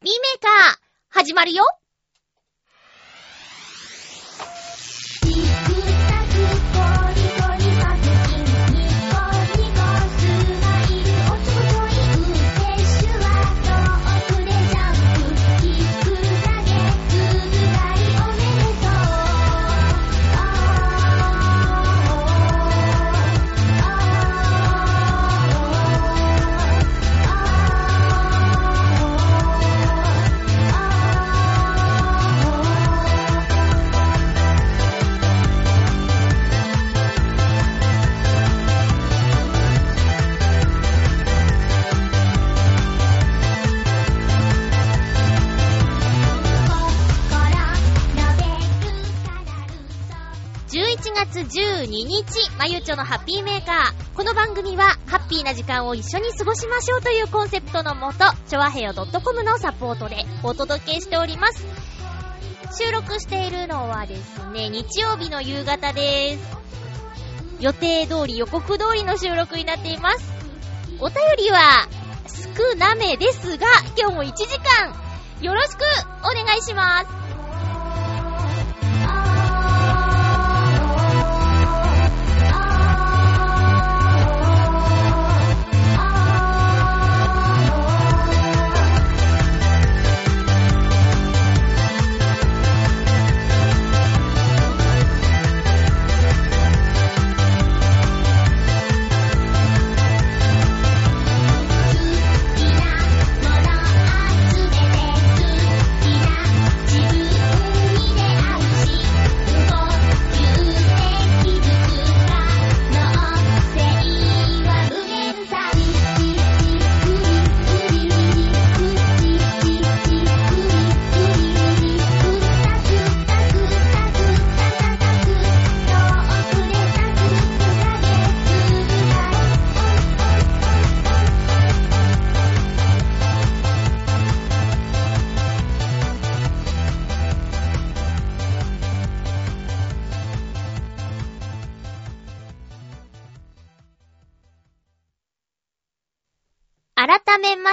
リメーカー、始まるよ。月12日、まゆちょのハッピーメーカー。この番組は、ハッピーな時間を一緒に過ごしましょうというコンセプトのもと、ちょわへよ .com のサポートでお届けしております。収録しているのはですね、日曜日の夕方です。予定通り、予告通りの収録になっています。お便りは、少なめですが、今日も1時間、よろしくお願いします。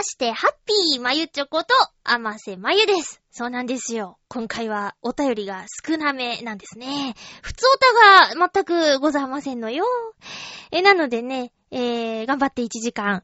して、ハッピーまゆちょこと、あませまゆです。そうなんですよ。今回はお便りが少なめなんですね。普通おたが全くございませんのよ。え、なのでね、えー、頑張って1時間、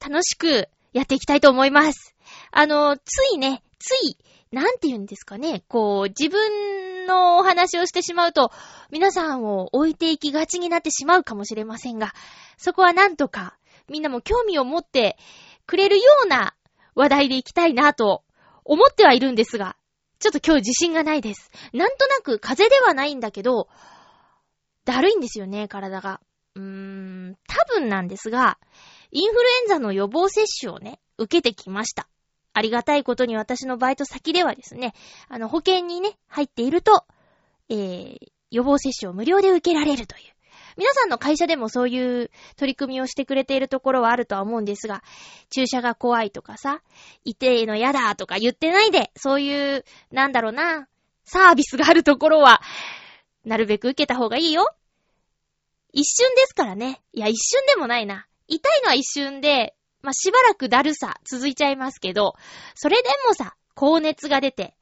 楽しくやっていきたいと思います。あの、ついね、つい、なんて言うんですかね、こう、自分のお話をしてしまうと、皆さんを置いていきがちになってしまうかもしれませんが、そこはなんとか、みんなも興味を持ってくれるような話題でいきたいなと思ってはいるんですが、ちょっと今日自信がないです。なんとなく風邪ではないんだけど、だるいんですよね、体が。うーん、多分なんですが、インフルエンザの予防接種をね、受けてきました。ありがたいことに私のバイト先ではですね、あの保険にね、入っていると、えー、予防接種を無料で受けられるという。皆さんの会社でもそういう取り組みをしてくれているところはあるとは思うんですが、注射が怖いとかさ、痛いのやだとか言ってないで、そういう、なんだろうな、サービスがあるところは、なるべく受けた方がいいよ。一瞬ですからね。いや、一瞬でもないな。痛いのは一瞬で、まあ、しばらくだるさ続いちゃいますけど、それでもさ、高熱が出て、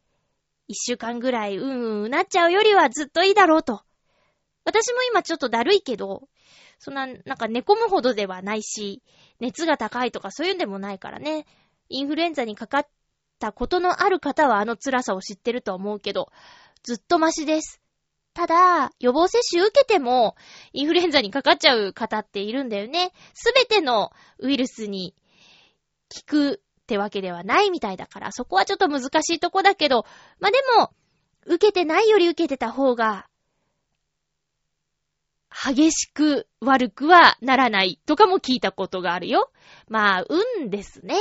一週間ぐらいうんうんうなっちゃうよりはずっといいだろうと。私も今ちょっとだるいけど、そんな、なんか寝込むほどではないし、熱が高いとかそういうんでもないからね。インフルエンザにかかったことのある方はあの辛さを知ってると思うけど、ずっとマシです。ただ、予防接種受けても、インフルエンザにかかっちゃう方っているんだよね。すべてのウイルスに効くってわけではないみたいだから、そこはちょっと難しいとこだけど、まあ、でも、受けてないより受けてた方が、激しく悪くはならないとかも聞いたことがあるよ。まあ、運ですね。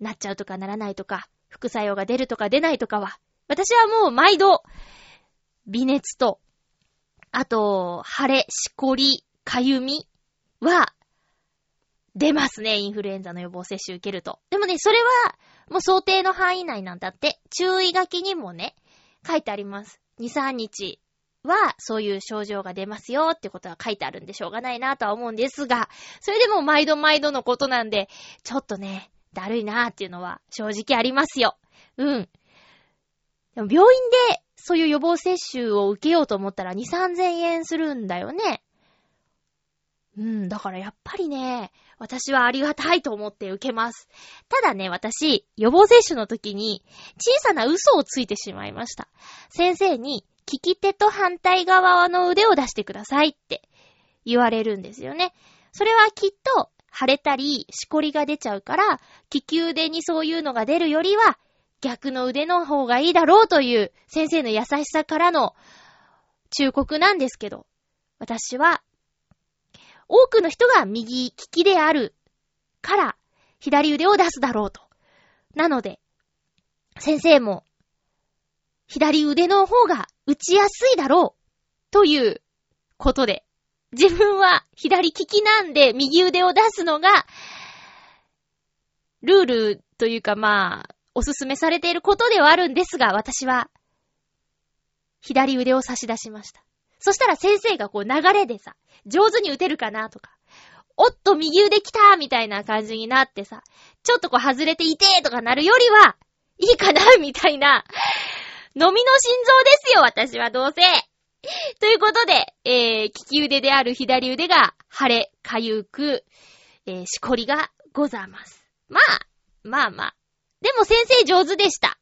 なっちゃうとかならないとか、副作用が出るとか出ないとかは。私はもう毎度、微熱と、あと、腫れ、しこり、かゆみは、出ますね、インフルエンザの予防接種受けると。でもね、それは、もう想定の範囲内なんだって。注意書きにもね、書いてあります。2、3日は、そういう症状が出ますよってことは書いてあるんでしょうがないなとは思うんですが、それでも毎度毎度のことなんで、ちょっとね、だるいなーっていうのは正直ありますよ。うん。でも病院でそういう予防接種を受けようと思ったら2、3000円するんだよね。うん、だからやっぱりね、私はありがたいと思って受けます。ただね、私、予防接種の時に小さな嘘をついてしまいました。先生に、利き手と反対側の腕を出してくださいって言われるんですよね。それはきっと腫れたり、しこりが出ちゃうから、利き腕にそういうのが出るよりは、逆の腕の方がいいだろうという先生の優しさからの忠告なんですけど、私は多くの人が右利きであるから、左腕を出すだろうと。なので、先生も、左腕の方が打ちやすいだろう、ということで、自分は左利きなんで右腕を出すのが、ルールというかまあ、おすすめされていることではあるんですが、私は、左腕を差し出しました。そしたら先生がこう流れでさ、上手に打てるかなとか、おっと右腕来たみたいな感じになってさ、ちょっとこう外れていてーとかなるよりは、いいかなみたいな、飲みの心臓ですよ、私はどうせ。ということで、えー、利き腕である左腕が腫れ、かゆく、えー、しこりがございます。まあ、まあまあ。でも先生上手でした。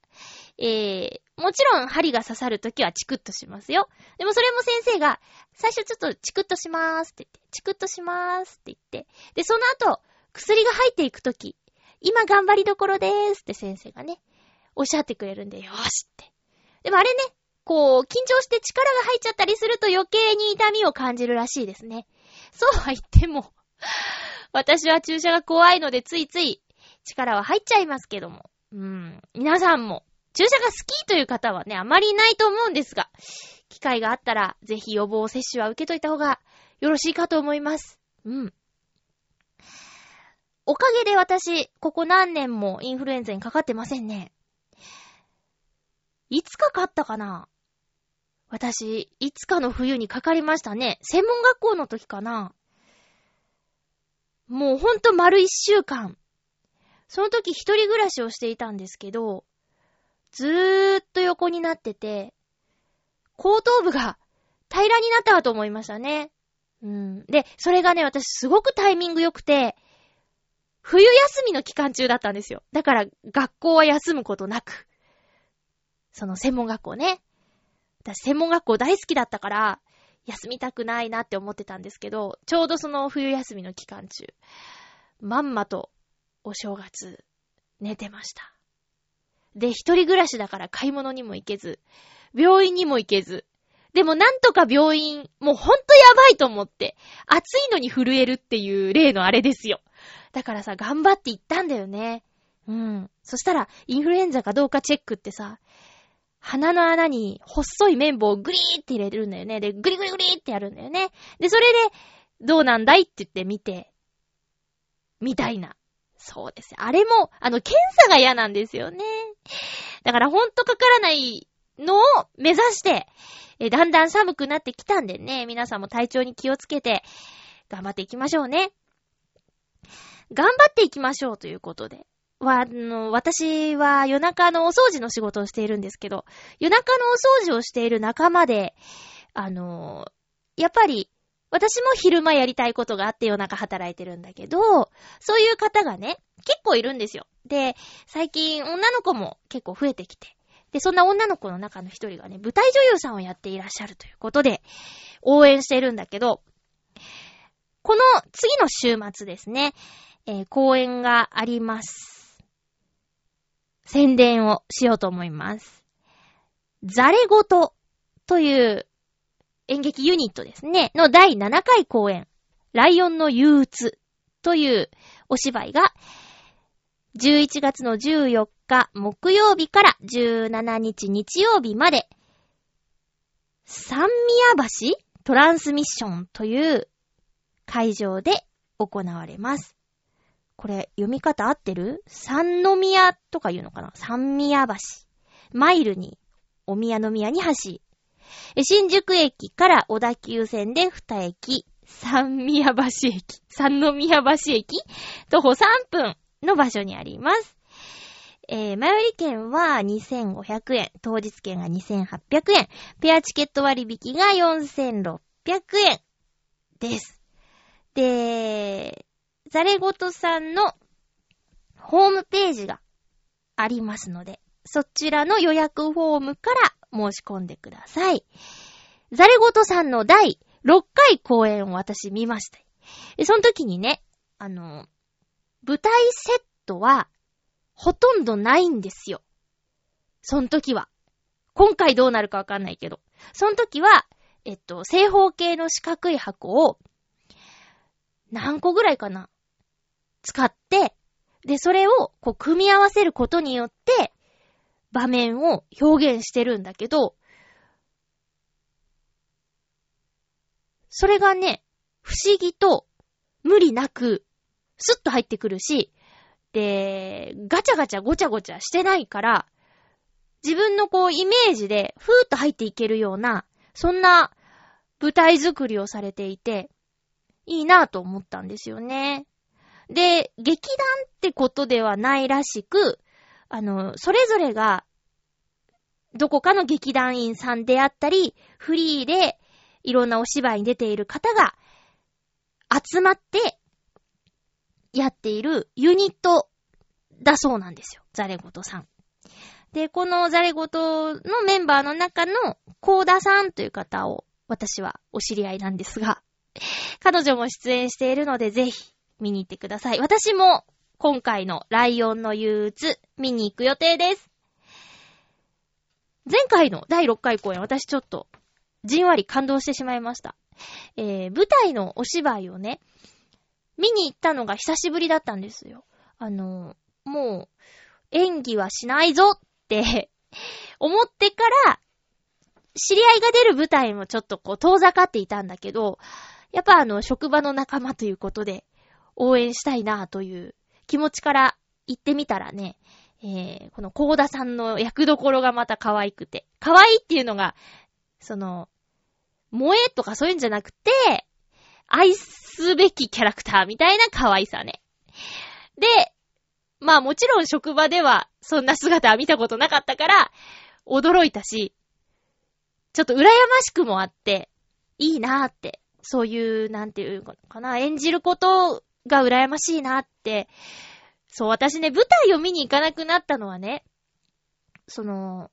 えー、もちろん針が刺さるときはチクッとしますよ。でもそれも先生が、最初ちょっとチクッとしまーすって言って、チクッとしまーすって言って、で、その後、薬が入っていくとき、今頑張りどころでーすって先生がね、おっしゃってくれるんで、よーしって。でもあれね、こう、緊張して力が入っちゃったりすると余計に痛みを感じるらしいですね。そうは言っても、私は注射が怖いのでついつい力は入っちゃいますけども。うん。皆さんも注射が好きという方はね、あまりいないと思うんですが、機会があったら、ぜひ予防接種は受けといた方がよろしいかと思います。うん。おかげで私、ここ何年もインフルエンザにかかってませんね。いつかかったかな？私、いつかの冬にかかりましたね。専門学校の時かなもうほんと丸一週間。その時一人暮らしをしていたんですけど、ずーっと横になってて、後頭部が平らになったかと思いましたね。うん。で、それがね、私すごくタイミング良くて、冬休みの期間中だったんですよ。だから学校は休むことなく。その専門学校ね。私専門学校大好きだったから、休みたくないなって思ってたんですけど、ちょうどその冬休みの期間中、まんまとお正月寝てました。で、一人暮らしだから買い物にも行けず、病院にも行けず、でもなんとか病院、もうほんとやばいと思って、暑いのに震えるっていう例のあれですよ。だからさ、頑張って行ったんだよね。うん。そしたら、インフルエンザかどうかチェックってさ、鼻の穴に細い綿棒をグリーって入れるんだよね。で、グリグリグリってやるんだよね。で、それで、どうなんだいって言って見て、みたいな。そうです。あれも、あの、検査が嫌なんですよね。だからほんとかからないのを目指して、えだんだん寒くなってきたんでね、皆さんも体調に気をつけて、頑張っていきましょうね。頑張っていきましょうということで。は、あの、私は夜中のお掃除の仕事をしているんですけど、夜中のお掃除をしている仲間で、あの、やっぱり私も昼間やりたいことがあって夜中働いてるんだけど、そういう方がね、結構いるんですよ。で、最近女の子も結構増えてきて、で、そんな女の子の中の一人がね、舞台女優さんをやっていらっしゃるということで、応援してるんだけど、この次の週末ですね、えー、公演があります。宣伝をしようと思います。ザレごとという演劇ユニットですね、の第7回公演、ライオンの憂鬱というお芝居が、11月の14日木曜日から17日日曜日まで、三宮橋トランスミッションという会場で行われます。これ、読み方合ってる？三宮とか言うのかな？三宮橋。マイルに、お宮の宮に橋。新宿駅から小田急線で2駅、三宮橋駅、三宮橋駅、徒歩3分の場所にあります。えー、前売り券は2500円、当日券が2800円、ペアチケット割引が4600円です。で、ザレゴトさんのホームページがありますので、そちらの予約フォームから申し込んでください。ザレゴトさんの第6回公演を私見ました。その時にね、あの、舞台セットはほとんどないんですよ。その時は。今回どうなるかわかんないけど。その時は、えっと、正方形の四角い箱を、何個ぐらいかな使って、で、それを、こう、組み合わせることによって、場面を表現してるんだけど、それがね、不思議と、無理なく、スッと入ってくるし、で、ガチャガチャごちゃごちゃしてないから、自分のこうイメージでふーっと入っていけるような、そんな舞台作りをされていて、いいなぁと思ったんですよね。で、劇団ってことではないらしく、あの、それぞれが、どこかの劇団員さんであったり、フリーでいろんなお芝居に出ている方が集まってやっているユニットだそうなんですよ。ザレゴトさん。で、このザレゴトのメンバーの中のコーダさんという方を私はお知り合いなんですが、彼女も出演しているのでぜひ見に行ってください。私も今回のライオンの憂鬱見に行く予定です。前回の第6回公演私ちょっとじんわり感動してしまいました。えー、舞台のお芝居をね、見に行ったのが久しぶりだったんですよ。あの、もう、演技はしないぞって思ってから、知り合いが出る舞台もちょっとこう遠ざかっていたんだけど、やっぱあの、職場の仲間ということで、応援したいなという気持ちから行ってみたらね、えー、このコーダさんの役どころがまた可愛くて、可愛いっていうのが、その、萌えとかそういうんじゃなくて、愛すべきキャラクターみたいな可愛さね。で、まあもちろん職場ではそんな姿は見たことなかったから、驚いたし、ちょっと羨ましくもあって、いいなーって、そういう、なんていうのかな、演じることが羨ましいなって、そう、私ね、舞台を見に行かなくなったのはね、その、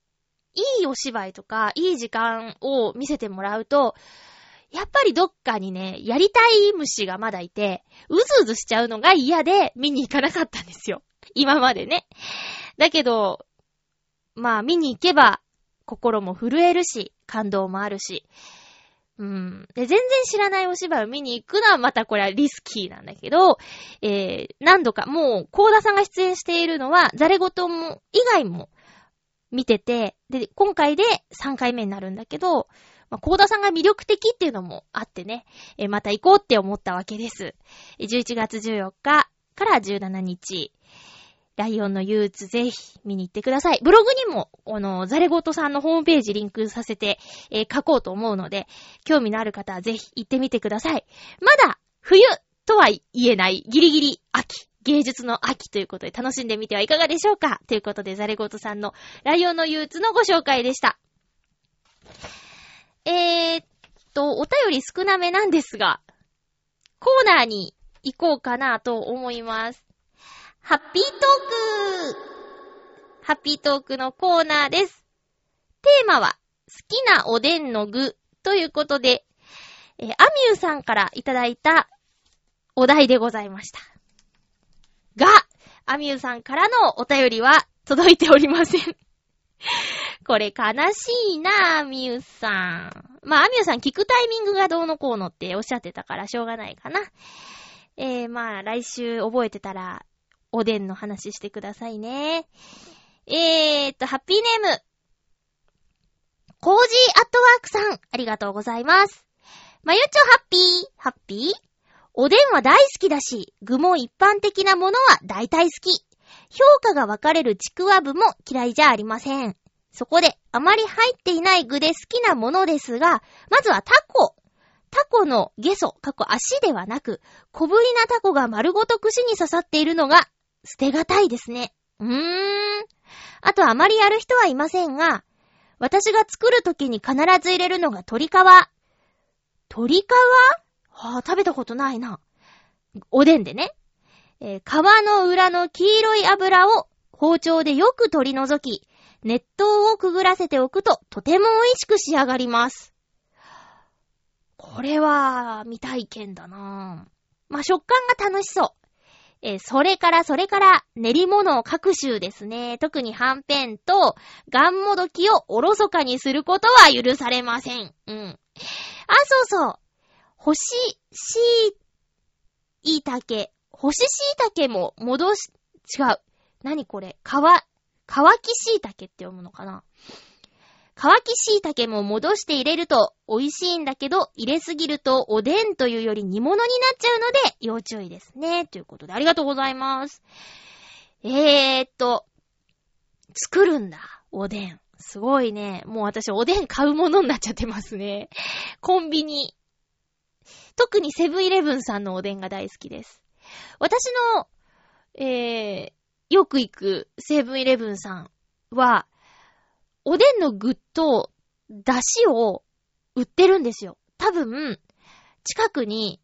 いいお芝居とか、いい時間を見せてもらうと、やっぱりどっかにね、やりたい虫がまだいて、うずうずしちゃうのが嫌で見に行かなかったんですよ。今までね。だけど、まあ見に行けば、心も震えるし、感動もあるし、うん。で、全然知らないお芝居を見に行くのはまたこれはリスキーなんだけど、えー、何度か、もう、コーダさんが出演しているのは、ザレゴトも、以外も、見てて、で、今回で3回目になるんだけど、まあ、コーダさんが魅力的っていうのもあってね、えー、また行こうって思ったわけです。11月14日から17日、ライオンの憂鬱ぜひ見に行ってください。ブログにも、あの、ザレゴトさんのホームページリンクさせて、えー、書こうと思うので、興味のある方はぜひ行ってみてください。まだ、冬とは言えないギリギリ秋。芸術の秋ということで楽しんでみてはいかがでしょうかということで、ザレゴトさんのライオンの憂鬱のご紹介でした。えー、っと、お便り少なめなんですが、コーナーに行こうかなと思います。ハッピートークハッピートークのコーナーです。テーマは、好きなおでんの具ということで、えー、アミューさんからいただいたお題でございました。が、アミューさんからのお便りは届いておりません。これ悲しいな、アミューさん。まあ、アミューさん聞くタイミングがどうのこうのっておっしゃってたからしょうがないかな。えー、まあ、来週覚えてたら、おでんの話してくださいね。えーっと、ハッピーネーム。コージーアットワークさん、ありがとうございます。まゆちょハッピー、ハッピー？おでんは大好きだし、具も一般的なものは大体好き。評価が分かれるちくわぶも嫌いじゃありません。そこで、あまり入っていない具で好きなものですが、まずはタコ。タコのゲソ、過去足ではなく、小ぶりなタコが丸ごと串に刺さっているのが捨てがたいですね。うーん。あとあまりやる人はいませんが、私が作るときに必ず入れるのが鶏皮。鶏皮？はあ、食べたことないな。おでんでね。えー、皮の裏の黄色い油を包丁でよく取り除き、熱湯をくぐらせておくととても美味しく仕上がります。これは、未体験だなぁまあ、食感が楽しそう。えー、それからそれから練り物を各種ですね。特にはんぺんとガンモドキをおろそかにすることは許されません。うん。あ、そうそう。干ししいたけ。干ししいたけも戻し、違う。何これ？かわ、乾きしいたけって読むのかな？乾きしいたけも戻して入れると美味しいんだけど、入れすぎるとおでんというより煮物になっちゃうので、要注意ですね。ということでありがとうございます。えーっと、作るんだ。おでん。すごいね。もう私おでん買うものになっちゃってますね。コンビニ。特にセブンイレブンさんのおでんが大好きです。私の、えー、よく行くセブンイレブンさんは、おでんの具と、だしを売ってるんですよ。多分、近くに、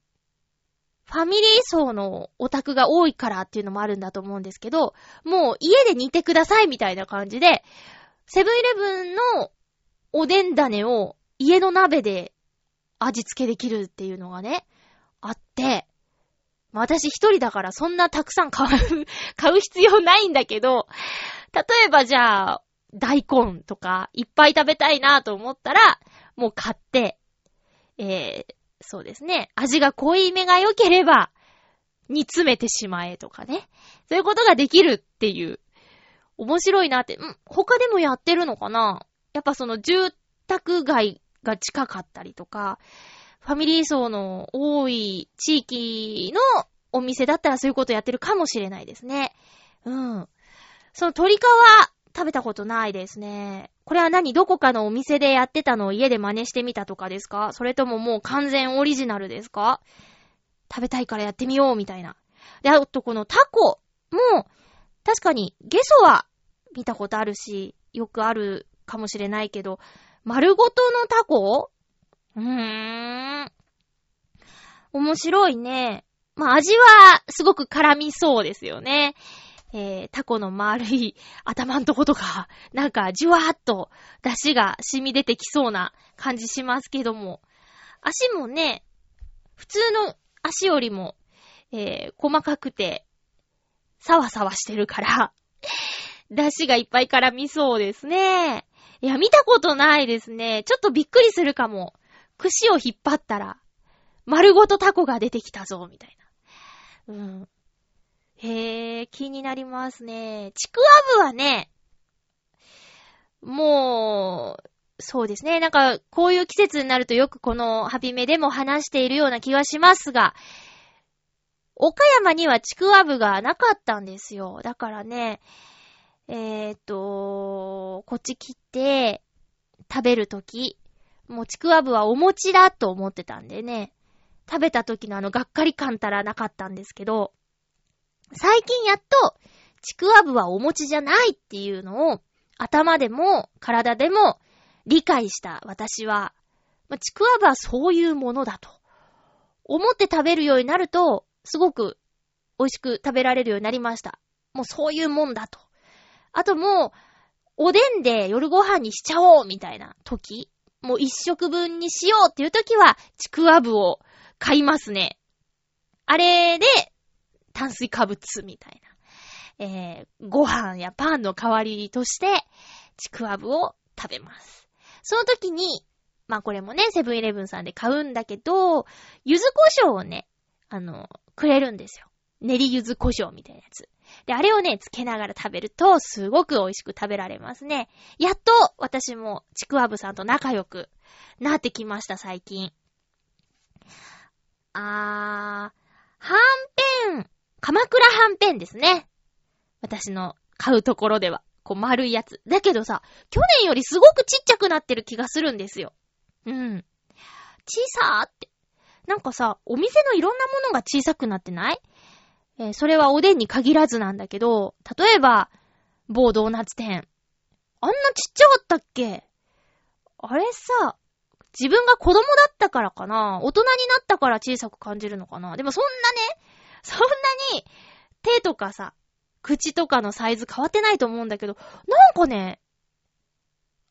ファミリー層のオタクが多いからっていうのもあるんだと思うんですけど、もう家で煮てくださいみたいな感じで、セブンイレブンのおでん種を家の鍋で味付けできるっていうのがね、あって、私一人だからそんなたくさん買う 買う必要ないんだけど、例えばじゃあ、大根とか、いっぱい食べたいなと思ったら、もう買って、えー、そうですね。味が濃いめが良ければ、煮詰めてしまえとかね。そういうことができるっていう。面白いなって。ん他でもやってるのかなやっぱその住宅街が近かったりとか、ファミリー層の多い地域のお店だったらそういうことやってるかもしれないですね。うん。その鶏皮食べたことないですね。これは何？どこかのお店でやってたのを家で真似してみたとかですか？それとももう完全オリジナルですか？食べたいからやってみようみたいな。で、あとこのタコも、確かにゲソは見たことあるし、よくあるかもしれないけど、丸ごとのタコ？うーん。面白いね。まあ、味はすごく絡みそうですよね。えー、タコの丸い頭んとことか、なんかじゅわーっと出汁が染み出てきそうな感じしますけども、足もね、普通の足よりも、えー、細かくて、サワサワしてるから 出汁がいっぱい絡みそうですね。いや、見たことないですね。ちょっとびっくりするかも。串を引っ張ったら、丸ごとタコが出てきたぞ、みたいな。うん。へえ、気になりますね。ちくわぶはね、もう、そうですね。なんか、こういう季節になるとよくこのハピメでも話しているような気がしますが、岡山にはちくわぶがなかったんですよ。だからね、えー、っと、こっち来て、食べるとき、もうちくわぶはお餅だと思ってたんでね、食べた時のあのがっかり感たらなかったんですけど、最近やっと、ちくわぶはお餅じゃないっていうのを、頭でも体でも理解した私は、まちくわぶはそういうものだと。思って食べるようになると、すごく美味しく食べられるようになりました。もうそういうもんだと。あともう、おでんで夜ご飯にしちゃおうみたいな時、もう一食分にしようっていう時は、ちくわぶを買いますね。あれで、炭水化物みたいな。えー、ご飯やパンの代わりとして、ちくわぶを食べます。その時に、まあこれもね、セブンイレブンさんで買うんだけど、柚子胡椒をね、あの、くれるんですよ。練り柚子胡椒みたいなやつ。で、あれをね、つけながら食べると、すごく美味しく食べられますね。やっと、私も、ちくわぶさんと仲良くなってきました、最近。あー、はんぺん鎌倉はんぺんですね。私の買うところでは。こう丸いやつ。だけどさ、去年よりすごくちっちゃくなってる気がするんですよ。うん。小さーって。なんかさ、お店のいろんなものが小さくなってない？えー、それはおでんに限らずなんだけど、例えば、某ドーナツ店。あんなちっちゃかったっけ？あれさ、自分が子供だったからかな？大人になったから小さく感じるのかな？でもそんなね、そんなに手とかさ、口とかのサイズ変わってないと思うんだけど、なんかね、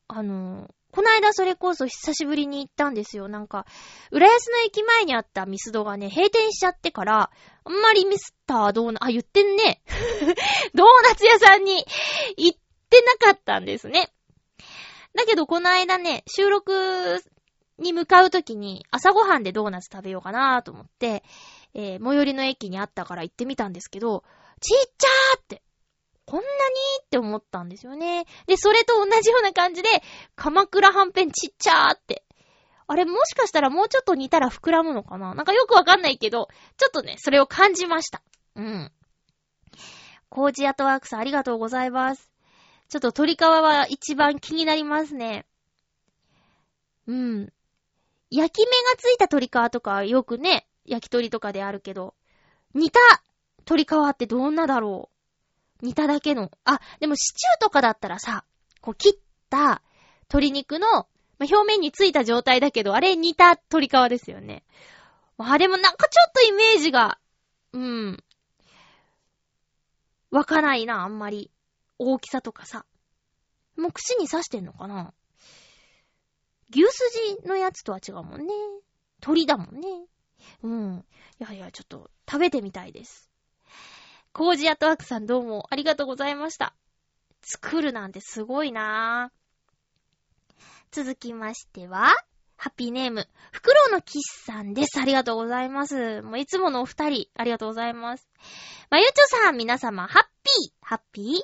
あの、こないだそれこそ久しぶりに行ったんですよ。なんか、浦安の駅前にあったミスドがね、閉店しちゃってから、あんまりミスタードーナ、あ、言ってんね。ドーナツ屋さんに行ってなかったんですね。だけどこの間ね、収録に向かうときに朝ごはんでドーナツ食べようかなと思って、えー、最寄りの駅にあったから行ってみたんですけど、ちっちゃーって、こんなにって思ったんですよね。で、それと同じような感じで、鎌倉はんぺんちっちゃーって。あれ、もしかしたらもうちょっと煮たら膨らむのかな？なんかよくわかんないけど、ちょっとね、それを感じました。うん。コージアトワークさんありがとうございます。ちょっと鶏皮は一番気になりますね。うん。焼き目がついた鶏皮とかよくね、焼き鳥とかであるけど、煮た鶏皮ってどんなだろう？煮ただけの。あ、でもシチューとかだったらさ、こう切った鶏肉の、ま表面についた状態だけど、あれ煮た鶏皮ですよね。あれもなんかちょっとイメージが、うん。わかないな、あんまり。大きさとかさ。もう串に刺してんのかな？牛すじのやつとは違うもんね。鳥だもんね。うん。いやいや、ちょっと食べてみたいです。コージアトワークさんどうもありがとうございました。作るなんてすごいなぁ。続きましては、ハッピーネーム、フクロウのキスさんです。ありがとうございます。もういつものお二人、ありがとうございます。まゆちょさん、皆様、ハッピー、ハッピー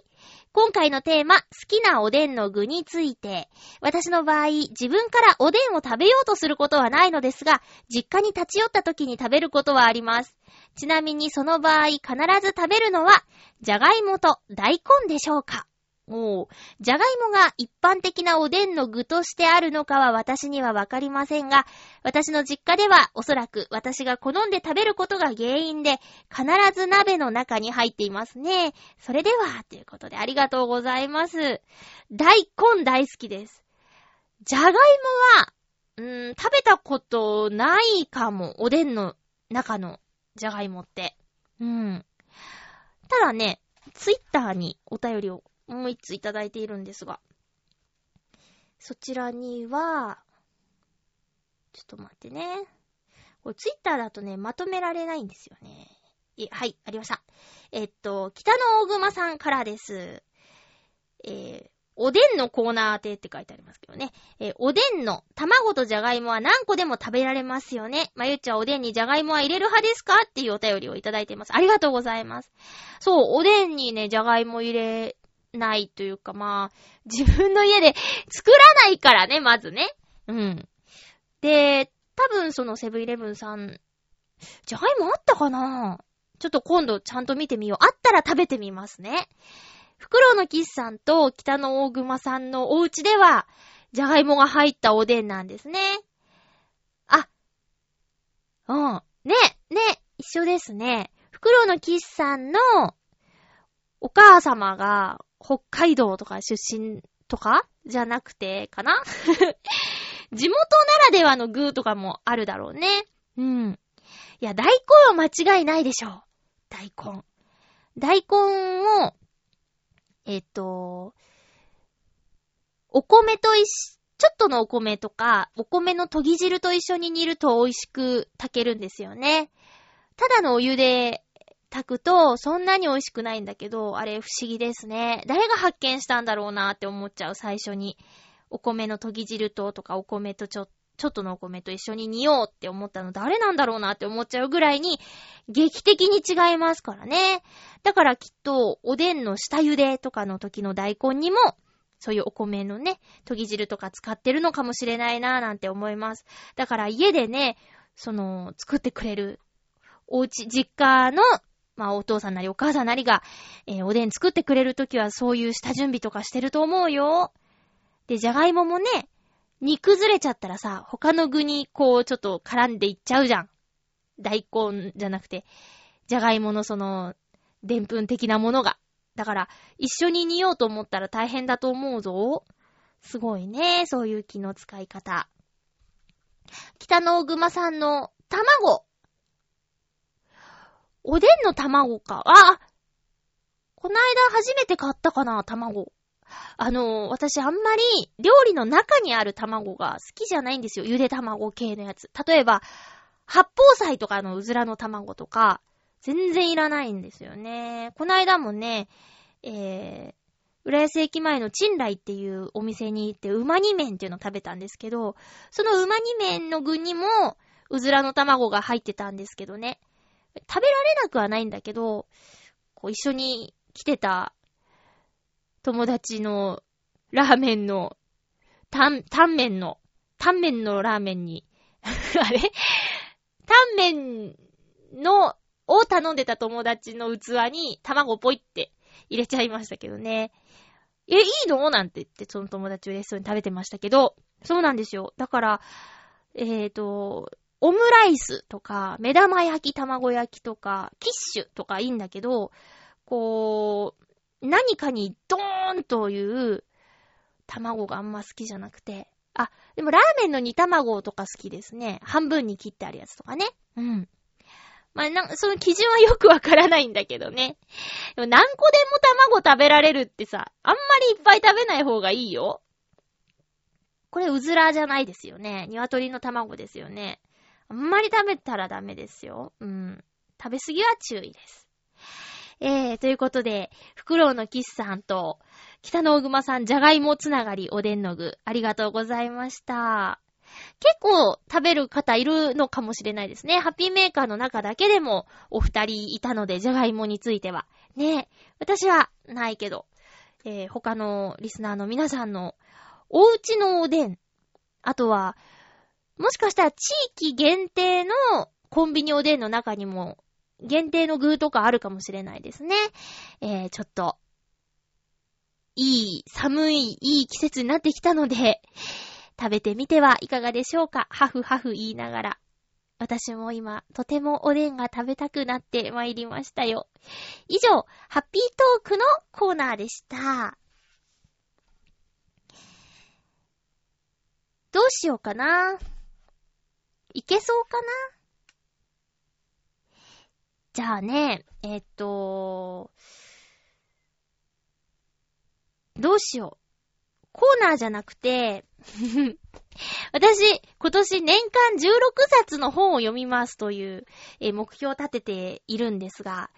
今回のテーマ、好きなおでんの具について。私の場合、自分からおでんを食べようとすることはないのですが、実家に立ち寄った時に食べることはあります。ちなみにその場合、必ず食べるのは、じゃがいもと大根でしょうかおじゃがいもが一般的なおでんの具としてあるのかは私にはわかりませんが、私の実家ではおそらく私が好んで食べることが原因で、必ず鍋の中に入っていますね。それでは、ということでありがとうございます。大根大好きです。じゃがいもは、うーん、食べたことないかも。おでんの中のじゃがいもって。うん。ただね、ツイッターにお便りをもう一ついただいているんですが。そちらには、ちょっと待ってね。これツイッターだとね、まとめられないんですよね。え、はい、ありました。えっと、北の大熊さんからです。えー、おでんのコーナーてって書いてありますけどね。えー、おでんの卵とじゃがいもは何個でも食べられますよね。まゆっちゃんおでんにじゃがいもは入れる派ですか？っていうお便りをいただいています。ありがとうございます。そう、おでんにね、じゃがいも入れないというかまあ、自分の家で作らないからね、まずね。うん。で、多分そのセブンイレブンさん、じゃがいもあったかな？ちょっと今度ちゃんと見てみよう。あったら食べてみますね。フクロウのキスさんと北の大熊さんのお家では、じゃがいもが入ったおでんなんですね。あ、うん。ね、ね、一緒ですね。フクロウのキスさんのお母様が北海道とか出身とか？じゃなくてかな？地元ならではのグーとかもあるだろうね。うん。いや、大根は間違いないでしょう。大根。大根を、えっと、お米と一緒、ちょっとのお米とか、お米の研ぎ汁と一緒に煮ると美味しく炊けるんですよね。ただのお湯で炊くと、そんなに美味しくないんだけど、あれ不思議ですね。誰が発見したんだろうなって思っちゃう、最初に。お米の研ぎ汁ととか、お米とちょ、ちょっとのお米と一緒に煮ようって思ったの誰なんだろうなって思っちゃうぐらいに、劇的に違いますからね。だからきっと、おでんの下茹でとかの時の大根にも、そういうお米のね、研ぎ汁とか使ってるのかもしれないなぁなんて思います。だから家でね、その、作ってくれる、おうち、実家のまあお父さんなりお母さんなりが、えー、おでん作ってくれるときはそういう下準備とかしてると思うよ。で、じゃがいももね、煮崩れちゃったらさ、他の具にこうちょっと絡んでいっちゃうじゃん。大根じゃなくて、じゃがいものその、でんぷん的なものが。だから、一緒に煮ようと思ったら大変だと思うぞ。すごいね、そういう気の使い方。北の小熊さんの卵。おでんの卵か。あこないだ初めて買ったかな、卵。あの、私あんまり料理の中にある卵が好きじゃないんですよ。ゆで卵系のやつ。例えば、八宝菜とかのうずらの卵とか、全然いらないんですよね。こないだもね、えー、浦安駅前のチンライっていうお店に行って、うま煮麺っていうのを食べたんですけど、そのうま煮麺の具にも、うずらの卵が入ってたんですけどね。食べられなくはないんだけど、こう一緒に来てた友達のラーメンの、タン、タンメンの、タンメンのラーメンに あれ？タンメンの、を頼んでた友達の器に卵ポイって入れちゃいましたけどね。え、いいの？なんて言って、その友達嬉しそうに食べてましたけど、そうなんですよ。だから、えーと、オムライスとか、目玉焼き、卵焼きとか、キッシュとかいいんだけど、こう、何かにドーンという卵があんま好きじゃなくて、あ、でもラーメンの煮卵とか好きですね。半分に切ってあるやつとかね。うん。まあ、な、その基準はよくわからないんだけどね。でも何個でも卵食べられるってさ、あんまりいっぱい食べない方がいいよ。これ、うずらじゃないですよね。鶏の卵ですよね。あんまり食べたらダメですよ。うん。食べすぎは注意です。えー、ということで、フクロウのキスさんと、北の大熊さん、じゃがいもつながりおでんの具、ありがとうございました。結構食べる方いるのかもしれないですね。ハッピーメーカーの中だけでもお二人いたので、じゃがいもについては。ね私はないけど、えー、他のリスナーの皆さんのおうちのおでん、あとは、もしかしたら地域限定のコンビニおでんの中にも限定の具とかあるかもしれないですね。えー、ちょっと、いい、寒い、いい季節になってきたので、食べてみてはいかがでしょうかハフハフ言いながら。私も今、とてもおでんが食べたくなってまいりましたよ。以上、ハッピートークのコーナーでした。どうしようかないけそうかな？じゃあね、えっと、どうしよう。コーナーじゃなくて 私、今年年間16冊の本を読みますという、目標を立てているんですが、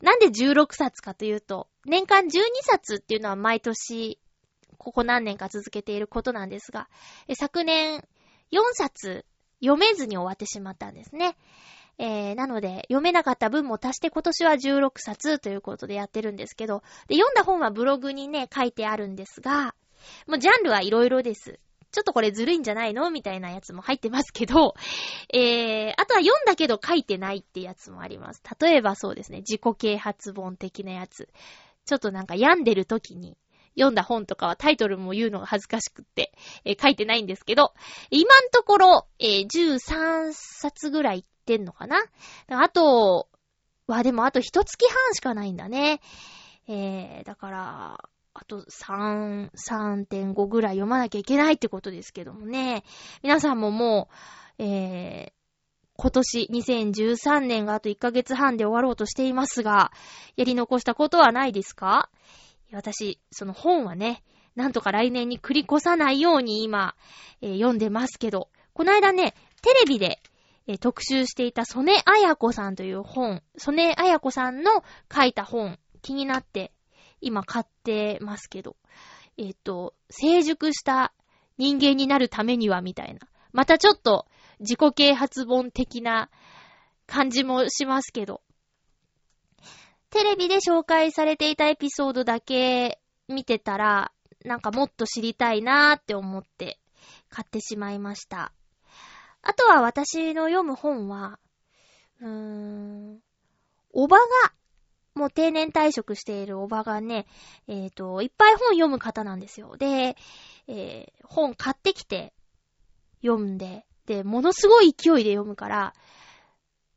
なんで16冊かというと、年間12冊っていうのは毎年、ここ何年か続けていることなんですが、昨年4冊読めずに終わってしまったんですね。えー、なので、読めなかった分も足して今年は16冊ということでやってるんですけど、で、読んだ本はブログにね、書いてあるんですが、もうジャンルはいろいろです。ちょっとこれずるいんじゃないの？みたいなやつも入ってますけど、えー、あとは読んだけど書いてないってやつもあります。例えばそうですね、自己啓発本的なやつ。ちょっとなんか病んでる時に読んだ本とかはタイトルも言うのが恥ずかしくって、えー、書いてないんですけど、今んところ、えー、13冊ぐらいいってんのかな？あと、はでもあと一月半しかないんだね。えー、だから、あと3、3.5ぐらい読まなきゃいけないってことですけどもね。皆さんももう、えー、今年2013年があと1ヶ月半で終わろうとしていますが、やり残したことはないですか？私、その本はね、なんとか来年に繰り越さないように今、えー、読んでますけど、この間ね、テレビで、えー、特集していた曽根彩子さんという本、曽根彩子さんの書いた本、気になって今買ってますけど、えっ、と、成熟した人間になるためにはみたいな。またちょっと自己啓発本的な感じもしますけど。テレビで紹介されていたエピソードだけ見てたら、なんかもっと知りたいなーって思って買ってしまいました。あとは私の読む本は、うーん、おばがもう定年退職しているおばがね、えっ、ー、と、いっぱい本読む方なんですよ。で、えー、本買ってきて読んで、で、ものすごい勢いで読むから、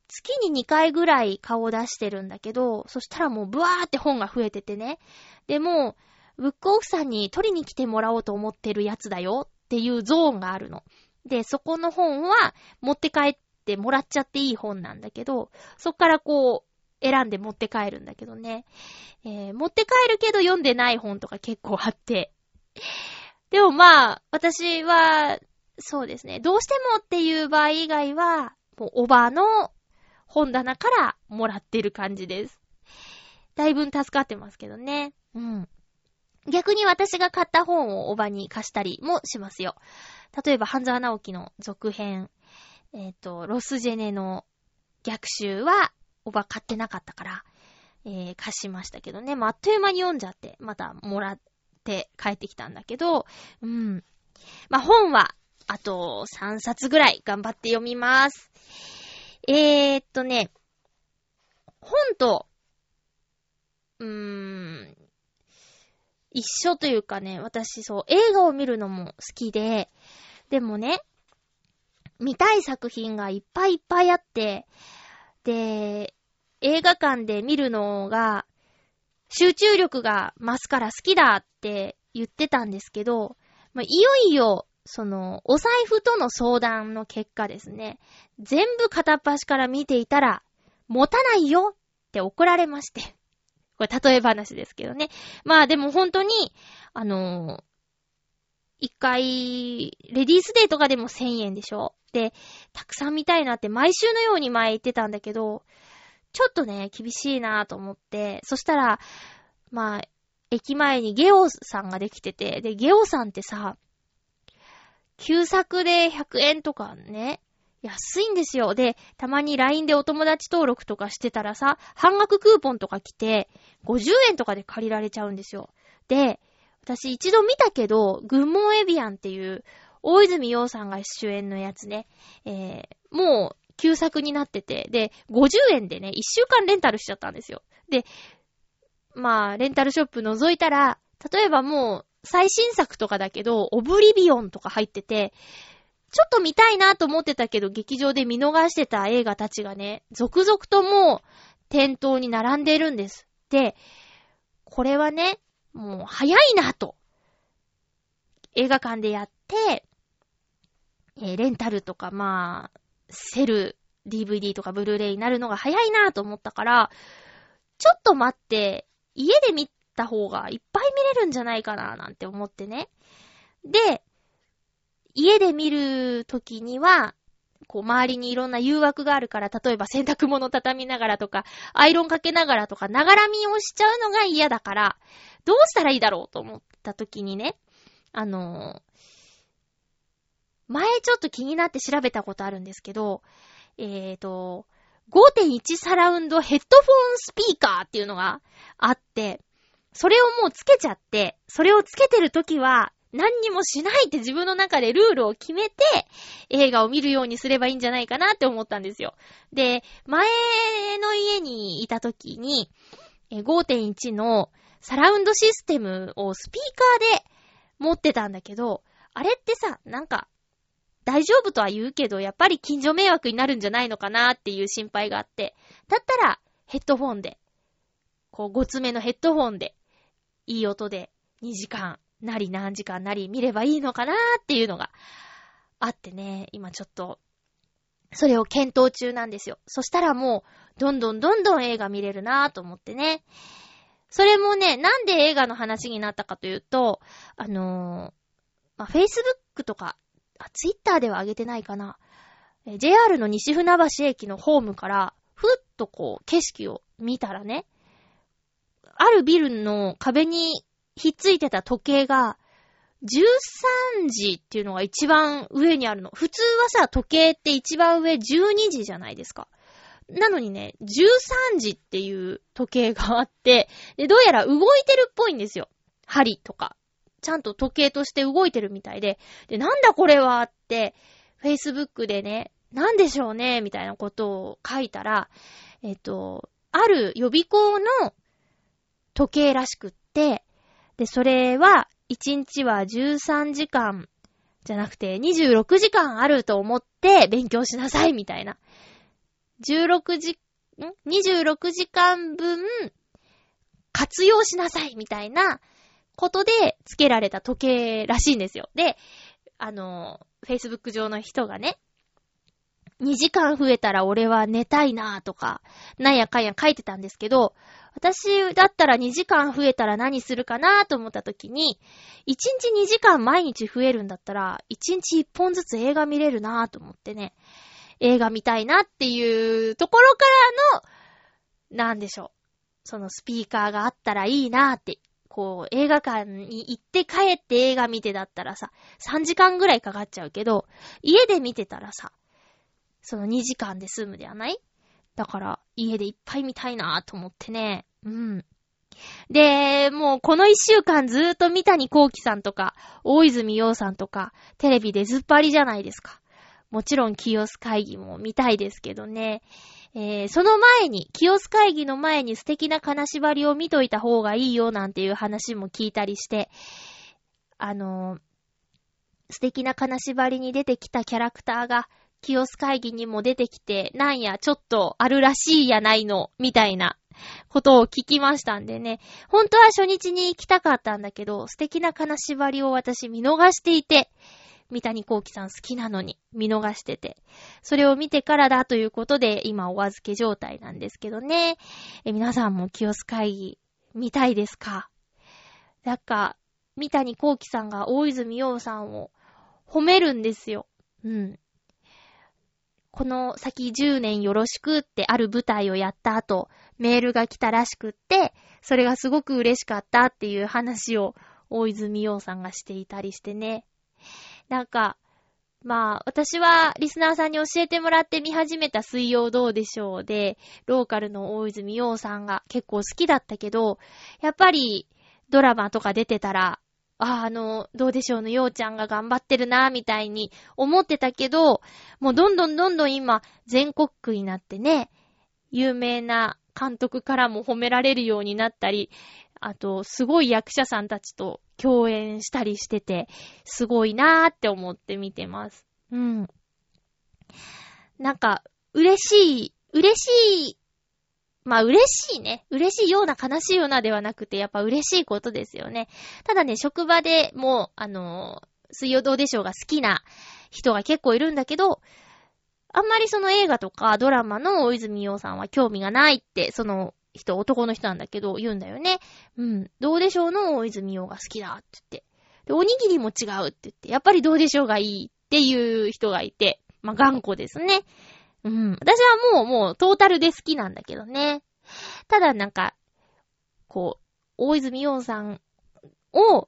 月に2回ぐらい顔を出してるんだけど、そしたらもうブワーって本が増えててね。で、も、ブックオフさんに取りに来てもらおうと思ってるやつだよっていうゾーンがあるの。で、そこの本は持って帰ってもらっちゃっていい本なんだけど、そっからこう、選んで持って帰るんだけどね。えー、持って帰るけど読んでない本とか結構あって。でもまあ、私は、そうですね。どうしてもっていう場合以外は、もうおばの本棚からもらってる感じです。だいぶ助かってますけどね。うん。逆に私が買った本をおばに貸したりもしますよ。例えば、半沢直樹の続編、えっ、ー、と、ロスジェネの逆襲は、おば買ってなかったから、えー、貸しましたけどね。まあ、あっという間に読んじゃって、またもらって帰ってきたんだけど、うん。まあ、本は、あと3冊ぐらい頑張って読みます。えー、っとね、本と、うーん、一緒というかね、私そう、映画を見るのも好きで、でもね、見たい作品がいっぱいいっぱいあって、で、映画館で見るのが、集中力が増すから好きだって言ってたんですけど、まあ、いよいよその、お財布との相談の結果ですね、全部片っ端から見ていたら、持たないよって怒られまして。これ例え話ですけどね。まあでも本当に、あの、一回、レディースデーとかでも1000円でしょで、たくさん見たいなって毎週のように前言ってたんだけど、ちょっとね、厳しいなと思って、そしたら、まあ、駅前にゲオさんができてて、で、ゲオさんってさ、旧作で100円とかね、安いんですよ。で、たまに LINE でお友達登録とかしてたらさ、半額クーポンとか来て、50円とかで借りられちゃうんですよ。で、私一度見たけど、グッモエビアンっていう、大泉洋さんが主演のやつね、えー、もう、旧作になってて、で、50円でね、1週間レンタルしちゃったんですよ。で、まあ、レンタルショップ覗いたら、例えばもう、最新作とかだけど、オブリビオンとか入ってて、ちょっと見たいなと思ってたけど、劇場で見逃してた映画たちがね、続々ともう、店頭に並んでるんです。で、これはね、もう早いなと。映画館でやって、えー、レンタルとか、まあ、セル、DVD とかブルーレイになるのが早いなと思ったから、ちょっと待って、家で見た方がいっぱい見れるんじゃないかななんて思ってね。で、家で見るときには、こう、周りにいろんな誘惑があるから、例えば洗濯物畳みながらとか、アイロンかけながらとか、ながら見をしちゃうのが嫌だから、どうしたらいいだろうと思ったときにね、あのー、前ちょっと気になって調べたことあるんですけど、えーと、5.1サラウンドヘッドフォンスピーカーっていうのがあって、それをもうつけちゃって、それをつけてるときは、何にもしないって自分の中でルールを決めて、映画を見るようにすればいいんじゃないかなって思ったんですよ。で、前の家にいたときに、5.1のサラウンドシステムをスピーカーで持ってたんだけど、あれってさ、なんか、大丈夫とは言うけど、やっぱり近所迷惑になるんじゃないのかなっていう心配があって、だったらヘッドフォンで、こう、ごつめのヘッドフォンでいい音で2時間なり何時間なり見ればいいのかなーっていうのがあってね、今ちょっと、それを検討中なんですよ。そしたらもう、どんどんどんどん映画見れるなーと思ってね。それもね、なんで映画の話になったかというと、あのー、まあ、Facebook とか、あ、Twitter では上げてないかな。JR の西船橋駅のホームから、ふっとこう、景色を見たらね、あるビルの壁にひっついてた時計が、13時っていうのが一番上にあるの。普通はさ、時計って一番上12時じゃないですか。なのにね、13時っていう時計があって、で、どうやら動いてるっぽいんですよ。針とか。ちゃんと時計として動いてるみたいで。で、なんだこれはって、Facebook でね、なんでしょうねみたいなことを書いたら、えっと、ある予備校の時計らしくって、で、それは、1日は13時間じゃなくて26時間あると思って勉強しなさいみたいな。16時、ん ?26 時間分活用しなさいみたいなことで付けられた時計らしいんですよ。で、あの、Facebook 上の人がね、2時間増えたら俺は寝たいなとか、なんやかんや書いてたんですけど、私だったら2時間増えたら何するかなと思った時に、1日2時間毎日増えるんだったら、1日1本ずつ映画見れるなと思ってね、映画見たいなっていうところからの、なんでしょう。そのスピーカーがあったらいいなって、こう、映画館に行って帰って映画見てだったらさ、3時間ぐらいかかっちゃうけど、家で見てたらさ、その2時間で済むではないだから、家でいっぱい見たいなぁと思ってね。うん。で、もうこの一週間ずーっと三谷幸喜さんとか、大泉洋さんとか、テレビでずっぱりじゃないですか。もちろん、キヨス会議も見たいですけどね。えー、その前に、キヨス会議の前に素敵な金縛りを見といた方がいいよなんていう話も聞いたりして、あのー、素敵な金縛りに出てきたキャラクターが、キヨス会議にも出てきて、なんや、ちょっとあるらしいやないの、みたいなことを聞きましたんでね。本当は初日に行きたかったんだけど、素敵な金縛りを私見逃していて、三谷幸喜さん好きなのに見逃してて。それを見てからだということで、今お預け状態なんですけどね。え、皆さんもキヨス会議見たいですか？なんか、三谷幸喜さんが大泉洋さんを褒めるんですよ。うん。この先10年よろしくってある舞台をやった後、メールが来たらしくって、それがすごく嬉しかったっていう話を大泉洋さんがしていたりしてね。なんか、まあ、私はリスナーさんに教えてもらって見始めた水曜どうでしょうで、ローカルの大泉洋さんが結構好きだったけど、やっぱりドラマとか出てたら、あ、あの、どうでしょうのようちゃんが頑張ってるな、みたいに思ってたけど、もうどんどんどんどん今、全国区になってね、有名な監督からも褒められるようになったり、あと、すごい役者さんたちと共演したりしてて、すごいなーって思って見てます。うん。なんか、嬉しい、嬉しいまあ嬉しいね。嬉しいような悲しいようなではなくて、やっぱ嬉しいことですよね。ただね、職場でもう、あの水曜どうでしょうが好きな人が結構いるんだけど、あんまりその映画とかドラマの大泉洋さんは興味がないって、その人、男の人なんだけど、言うんだよね。うん。どうでしょうの大泉洋が好きだって言って。で、おにぎりも違うって言って、やっぱりどうでしょうがいいっていう人がいて、まあ、頑固ですね。うん。私はもう、もう、トータルで好きなんだけどね。ただなんか、こう、大泉洋さんを、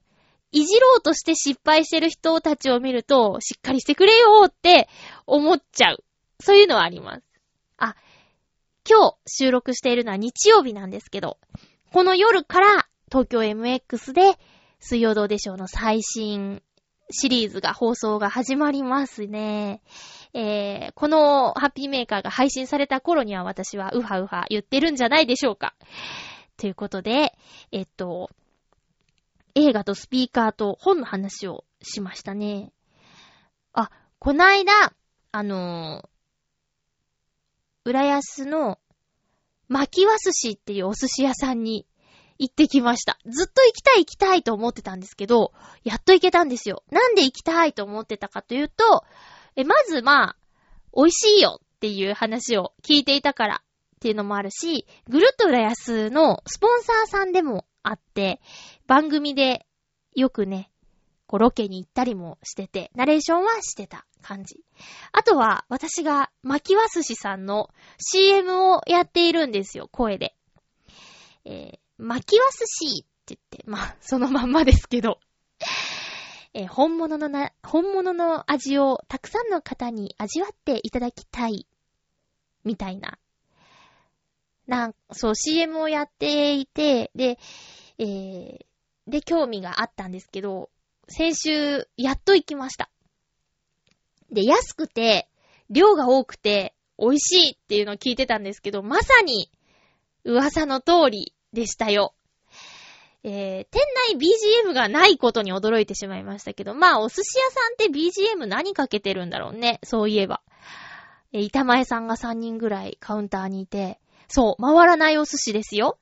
いじろうとして失敗してる人たちを見ると、しっかりしてくれよって思っちゃう。そういうのはあります。あ、今日収録しているのは日曜日なんですけど、この夜から東京 MX で水曜どうでしょうの最新シリーズが放送が始まりますね。えー、このハッピーメーカーが配信された頃には私はウハウハ言ってるんじゃないでしょうか。ということで、えっと、映画とスピーカーと本の話をしましたね。あ、こないだ、あのー、浦安の巻きわすしっていうお寿司屋さんに行ってきました。ずっと行きたい行きたいと思ってたんですけど、やっと行けたんですよ。なんで行きたいと思ってたかというと、え、まずまあ、美味しいよっていう話を聞いていたからっていうのもあるし、ぐるっと浦安のスポンサーさんでもあって、番組でよくね、こうロケに行ったりもしてて、ナレーションはしてた感じ。あとは、私が、巻きわすしさんの CM をやっているんですよ、声で。えー、巻きわすしって言って、まあ、そのまんまですけど。えー、本物のな、本物の味をたくさんの方に味わっていただきたい、みたいな。なん、そう、CM をやっていて、で、えー、で、興味があったんですけど、先週、やっと行きました。で、安くて、量が多くて、美味しいっていうのを聞いてたんですけど、まさに、噂の通りでしたよ。えー、店内 BGM がないことに驚いてしまいましたけど、まあ、お寿司屋さんって BGM 何かけてるんだろうね。そういえば。え、板前さんが3人ぐらいカウンターにいて、そう、回らないお寿司ですよ。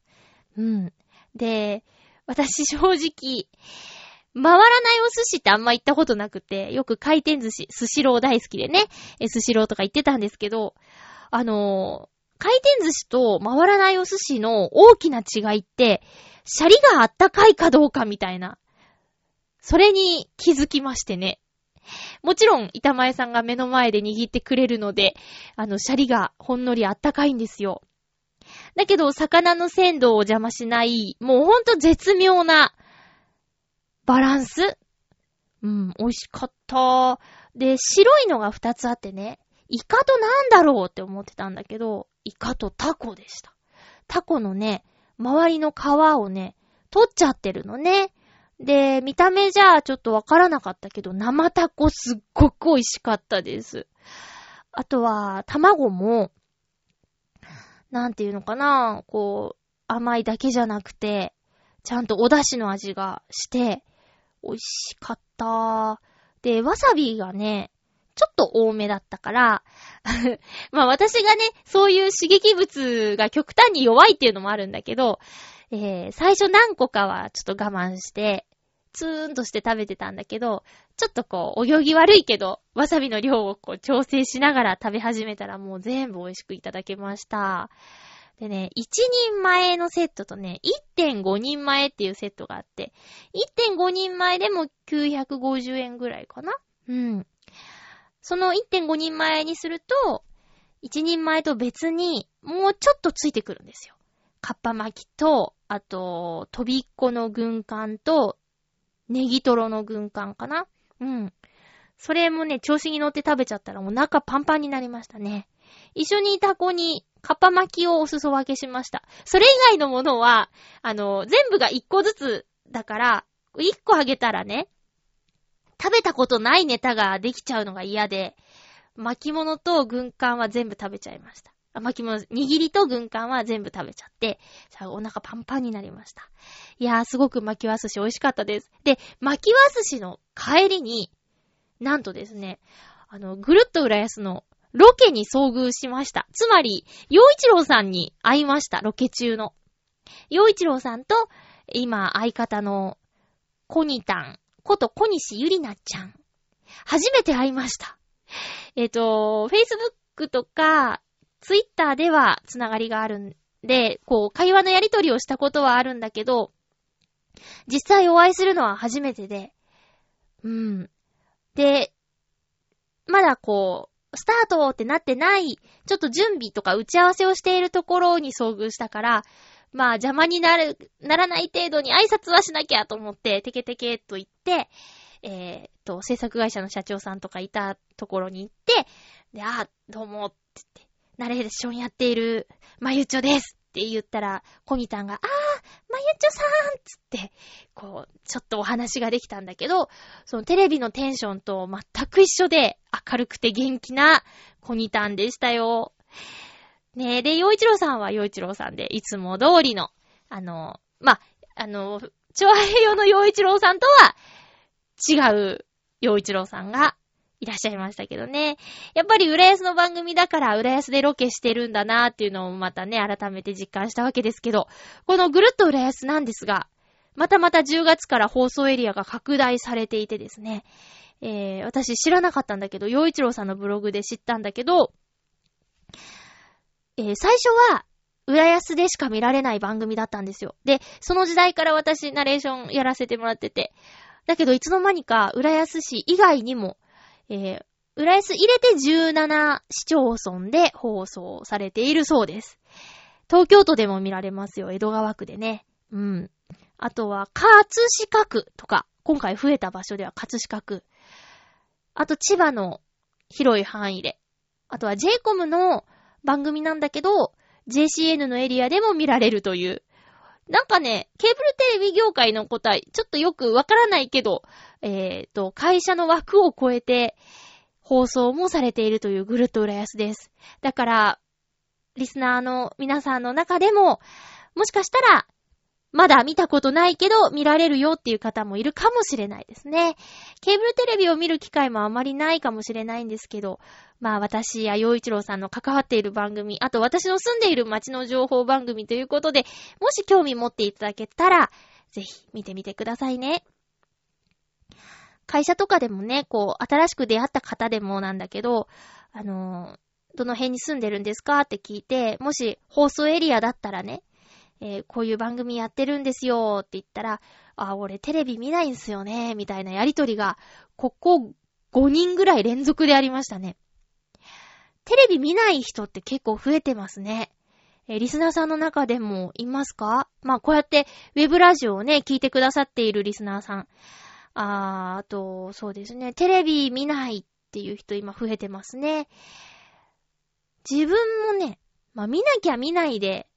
うん。で、私正直、回らないお寿司ってあんま行ったことなくて、よく回転寿司、寿司ロー大好きでね、え、寿司ローとか行ってたんですけど、あの、回転寿司と回らないお寿司の大きな違いって、シャリがあったかいかどうかみたいな。それに気づきましてね。もちろん、板前さんが目の前で握ってくれるので、あの、シャリがほんのりあったかいんですよ。だけど、魚の鮮度を邪魔しない、もうほんと絶妙なバランスうん、美味しかった。で、白いのが2つあってね、イカとなんだろうって思ってたんだけど、イカとタコでした。タコのね、周りの皮をね、取っちゃってるのね。で、見た目じゃちょっとわからなかったけど、生タコすっごく美味しかったです。あとは、卵も、なんていうのかな、こう、甘いだけじゃなくて、ちゃんとお出汁の味がして、美味しかった。で、わさびがね、ちょっと多めだったから まあ私がね、そういう刺激物が極端に弱いっていうのもあるんだけど、えー、最初何個かはちょっと我慢して、ツーンとして食べてたんだけど、ちょっとこう、泳ぎ悪いけど、わさびの量をこう調整しながら食べ始めたらもう全部美味しくいただけました。でね、1人前のセットとね、1.5人前っていうセットがあって、1.5人前でも950円ぐらいかな？うん。その1.5人前にすると、1人前と別にもうちょっとついてくるんですよ。カッパ巻きと、あと、飛びっこの軍艦と、ネギトロの軍艦かなうん。それもね、調子に乗って食べちゃったらもう中パンパンになりましたね。一緒にいた子にカッパ巻きをお裾分けしました。それ以外のものは、あの、全部が一個ずつだから、一個あげたらね、食べたことないネタができちゃうのが嫌で、巻物と軍艦は全部食べちゃいました。巻物、握りと軍艦は全部食べちゃって、お腹パンパンになりました。いやー、すごく巻きわ寿司美味しかったです。で、巻きわ寿司の帰りに、なんとですね、あの、ぐるっと浦安のロケに遭遇しました。つまり、洋一郎さんに会いました、ロケ中の。洋一郎さんと、今、相方の、コニタン、こと小西ゆりなちゃん。初めて会いました。えっ、ー、と、Facebook とか、ツイッターではつながりがあるんで、こう、会話のやりとりをしたことはあるんだけど、実際お会いするのは初めてで、うん。で、まだこう、スタートってなってない、ちょっと準備とか打ち合わせをしているところに遭遇したから、まあ邪魔になる、ならない程度に挨拶はしなきゃと思って、テケテケと言って、えー、と、制作会社の社長さんとかいたところに行って、で、あ、どうも、って言って、ナレーションやっている、まゆちょですって言ったら、コニタンが、あー、まゆちょさんつって、こう、ちょっとお話ができたんだけど、そのテレビのテンションと全く一緒で、明るくて元気なコニタンでしたよ。ねえ、で、洋一郎さんは洋一郎さんで、いつも通りの、あの、まあ、の、超平洋の洋一郎さんとは、違う洋一郎さんがいらっしゃいましたけどね。やっぱり浦安の番組だから浦安でロケしてるんだなーっていうのをまたね、改めて実感したわけですけど、このぐるっと浦安なんですが、またまた10月から放送エリアが拡大されていてですね、えー、私知らなかったんだけど、洋一郎さんのブログで知ったんだけど、えー、最初は、浦安でしか見られない番組だったんですよ。で、その時代から私ナレーションやらせてもらってて、だけどいつの間にか浦安市以外にも、えー、浦安入れて17市町村で放送されているそうです。東京都でも見られますよ、江戸川区でね。うん。あとは、葛飾区とか、今回増えた場所では葛飾区。あと、千葉の広い範囲で。あとは、JCOM の番組なんだけど、JCN のエリアでも見られるという。なんかね、ケーブルテレビ業界の答え、ちょっとよくわからないけど、えっ、ー、と、会社の枠を超えて放送もされているというぐるっと浦安です。だから、リスナーの皆さんの中でも、もしかしたら、まだ見たことないけど見られるよっていう方もいるかもしれないですね。ケーブルテレビを見る機会もあまりないかもしれないんですけど、まあ私や洋一郎さんの関わっている番組、あと私の住んでいる街の情報番組ということで、もし興味持っていただけたら、ぜひ見てみてくださいね。会社とかでもね、こう、新しく出会った方でもなんだけど、あのどの辺に住んでるんですかって聞いて、もし放送エリアだったらね、えー、こういう番組やってるんですよって言ったら、あ、俺テレビ見ないんすよね、みたいなやりとりが、ここ5人ぐらい連続でありましたね。テレビ見ない人って結構増えてますね。え、リスナーさんの中でもいますか？まあ、こうやってウェブラジオをね、聞いてくださっているリスナーさん。あー、あと、そうですね、テレビ見ないっていう人今増えてますね。自分もね、まあ、見なきゃ見ないで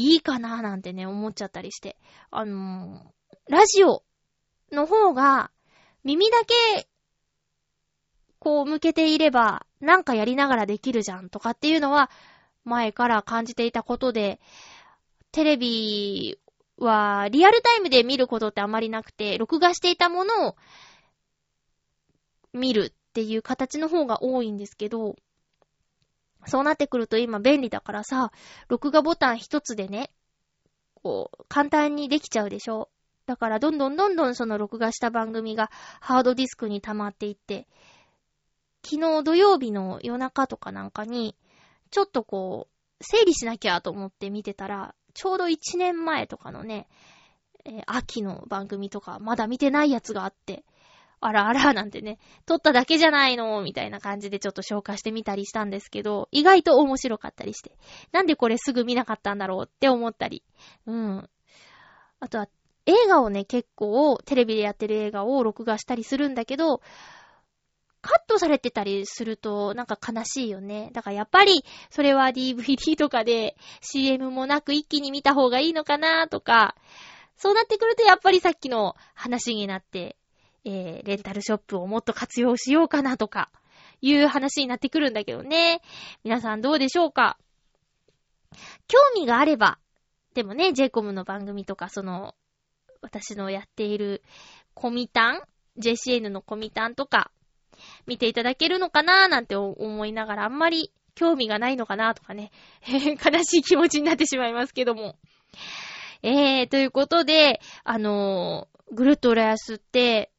いいかななんてね、思っちゃったりして。あのー、ラジオの方が、耳だけ、こう向けていれば、なんかやりながらできるじゃんとかっていうのは、前から感じていたことで、テレビはリアルタイムで見ることってあまりなくて、録画していたものを見るっていう形の方が多いんですけど、そうなってくると今便利だからさ、録画ボタン一つでね、こう、簡単にできちゃうでしょ？だからどんどんどんどんその録画した番組がハードディスクに溜まっていって、昨日土曜日の夜中とかなんかに、ちょっとこう、整理しなきゃと思って見てたら、ちょうど1年前とかのね、えー、秋の番組とか、まだ見てないやつがあって、あらあらなんてね、撮っただけじゃないのみたいな感じでちょっと消化してみたりしたんですけど、意外と面白かったりして。なんでこれすぐ見なかったんだろうって思ったり。うん。あとは、映画をね、結構、テレビでやってる映画を録画したりするんだけど、カットされてたりするとなんか悲しいよね。だからやっぱりそれは DVD とかで CM もなく一気に見た方がいいのかなとか、そうなってくるとやっぱりさっきの話になってえー、レンタルショップをもっと活用しようかなとか、いう話になってくるんだけどね。皆さんどうでしょうか？興味があれば、でもね、JCOM の番組とか、その、私のやっているコミタン ?JCN のコミタンとか、見ていただけるのかななんて思いながら、あんまり興味がないのかなとかね、悲しい気持ちになってしまいますけども。えー、ということで、あのー、ぐるっと浦安って、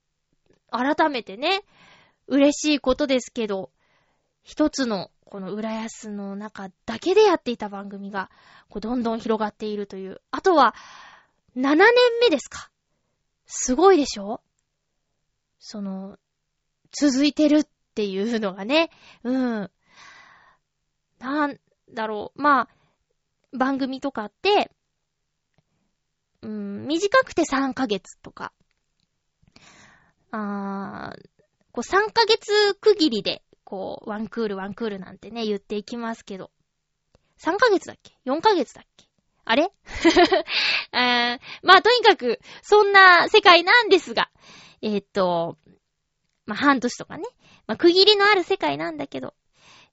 改めてね、嬉しいことですけど、一つのこの浦安の中だけでやっていた番組が、こうどんどん広がっているという。あとは、7年目ですか。すごいでしょその、続いてるっていうのがね。うん。なんだろう。まあ、番組とかって、うん、短くて3ヶ月とか、あー、こう3ヶ月区切りで、こう、ワンクールワンクールなんてね、言っていきますけど。3ヶ月だっけ ?4 ヶ月だっけ？あれ？あまあ、とにかく、そんな世界なんですが、えー、っと、まあ、半年とかね。まあ、区切りのある世界なんだけど、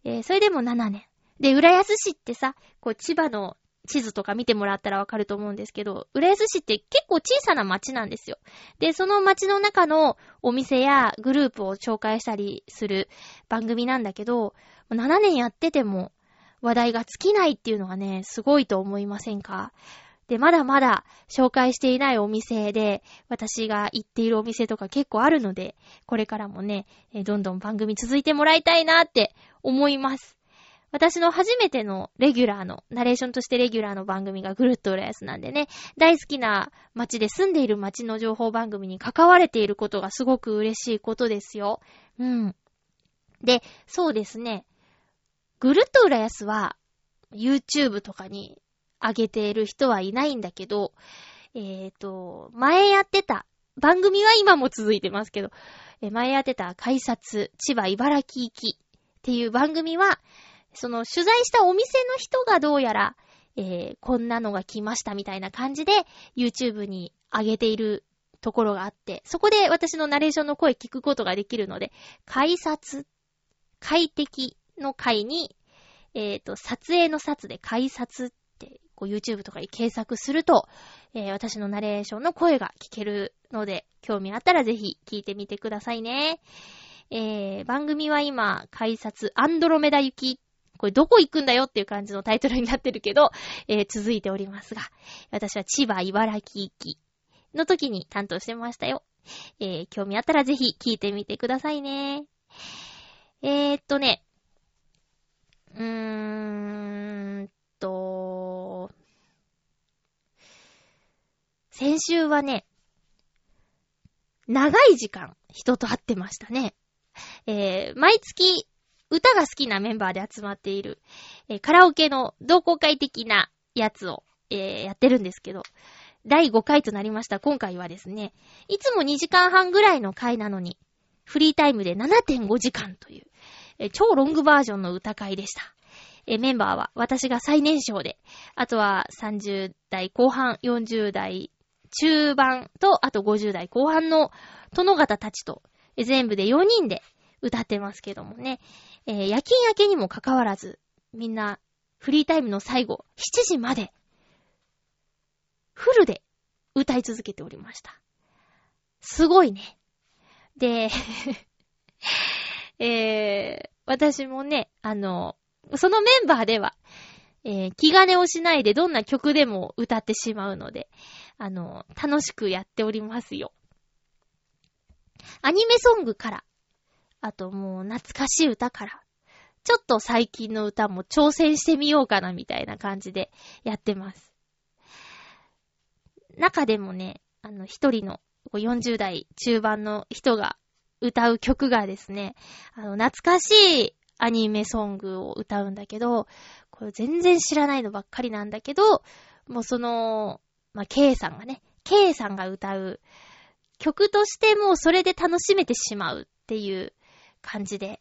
えー、それでも7年。で、浦安市ってさ、こう、千葉の地図とか見てもらったらわかると思うんですけど、浦安市って結構小さな町なんですよ。で、その町の中のお店やグループを紹介したりする番組なんだけど、7年やってても話題が尽きないっていうのがね、すごいと思いませんか？で、まだまだ紹介していないお店で、私が行っているお店とか結構あるので、これからもね、どんどん番組続いてもらいたいなって思います。私の初めてのレギュラーの、ナレーションとしてレギュラーの番組がぐるっと浦安なんでね、大好きな街で住んでいる街の情報番組に関われていることがすごく嬉しいことですよ。うん。で、そうですね。ぐるっと浦安は、YouTube とかに上げている人はいないんだけど、えっ、ー、と、前やってた、番組は今も続いてますけど、前やってた改札、千葉茨城行きっていう番組は、その取材したお店の人がどうやら、えー、こんなのが来ましたみたいな感じで YouTube に上げているところがあって、そこで私のナレーションの声聞くことができるので、改札、快適の回に、えっ、ー、と、撮影の札で改札ってこう YouTube とかに検索すると、えー、私のナレーションの声が聞けるので、興味あったらぜひ聞いてみてくださいね。えー、番組は今、改札アンドロメダ行き。これどこ行くんだよっていう感じのタイトルになってるけど、えー、続いておりますが、私は千葉、茨城行きの時に担当してましたよ。えー、興味あったらぜひ聞いてみてくださいね。えー、っとね、うーんと、先週はね、長い時間人と会ってましたね。えー、毎月歌が好きなメンバーで集まっている、えー、カラオケの同好会的なやつを、えー、やってるんですけど、第5回となりました今回はですね、いつも2時間半ぐらいの回なのに、フリータイムで7.5時間という、え、超ロングバージョンの歌会でした。え、メンバーは私が最年少で、あとは30代後半、40代中盤と、あと50代後半の殿方たちと、全部で4人で歌ってますけどもね。えー、夜勤明けにもかかわらず、みんな、フリータイムの最後、7時まで、フルで歌い続けておりました。すごいね。で、えー、私もね、あの、そのメンバーでは、えー、気兼ねをしないでどんな曲でも歌ってしまうので、あの、楽しくやっておりますよ。アニメソングからあともう懐かしい歌から、ちょっと最近の歌も挑戦してみようかなみたいな感じでやってます。中でもね、あの一人の40代中盤の人が歌う曲がですね、あの懐かしいアニメソングを歌うんだけど、これ全然知らないのばっかりなんだけど、もうその、まあ、K さんがね、K さんが歌う曲としてもうそれで楽しめてしまうっていう感じで。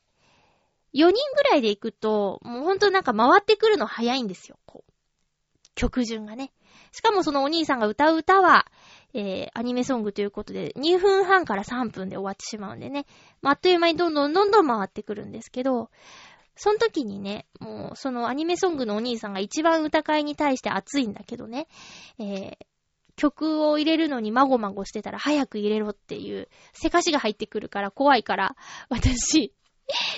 4人ぐらいで行くと、もうほんとなんか回ってくるの早いんですよ。こう。曲順がね。しかもそのお兄さんが歌う歌は、えー、アニメソングということで、2分半から3分で終わってしまうんでね。まあ、っという間にどんどんどんどん回ってくるんですけど、その時にね、もう、そのアニメソングのお兄さんが一番歌会に対して熱いんだけどね、えー、曲を入れるのにまごまごしてたら早く入れろっていう、せかしが入ってくるから怖いから、私、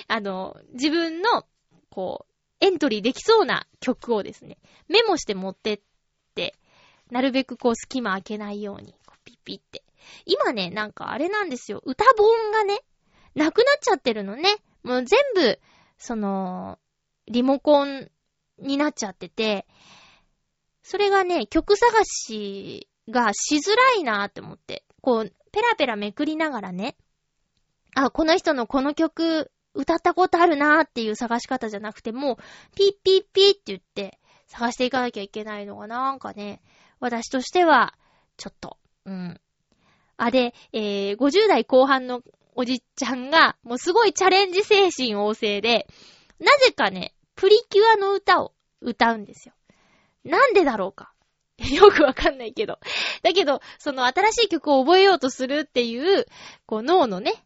あの、自分の、こう、エントリーできそうな曲をですね、メモして持ってって、なるべくこう隙間開けないように、こうピッピって。今ね、なんかあれなんですよ、歌本がね、なくなっちゃってるのね。もう全部、その、リモコンになっちゃってて、それがね、曲探しがしづらいなーって思って、こう、ペラペラめくりながらね、あ、この人のこの曲歌ったことあるなーっていう探し方じゃなくても、ピッピッピッって言って探していかなきゃいけないのがなんかね、私としては、ちょっと、うん。あ、で、えー、50代後半のおじちゃんが、もうすごいチャレンジ精神旺盛で、なぜかね、プリキュアの歌を歌うんですよ。なんでだろうか。よくわかんないけど。だけど、その新しい曲を覚えようとするっていう、こう脳のね、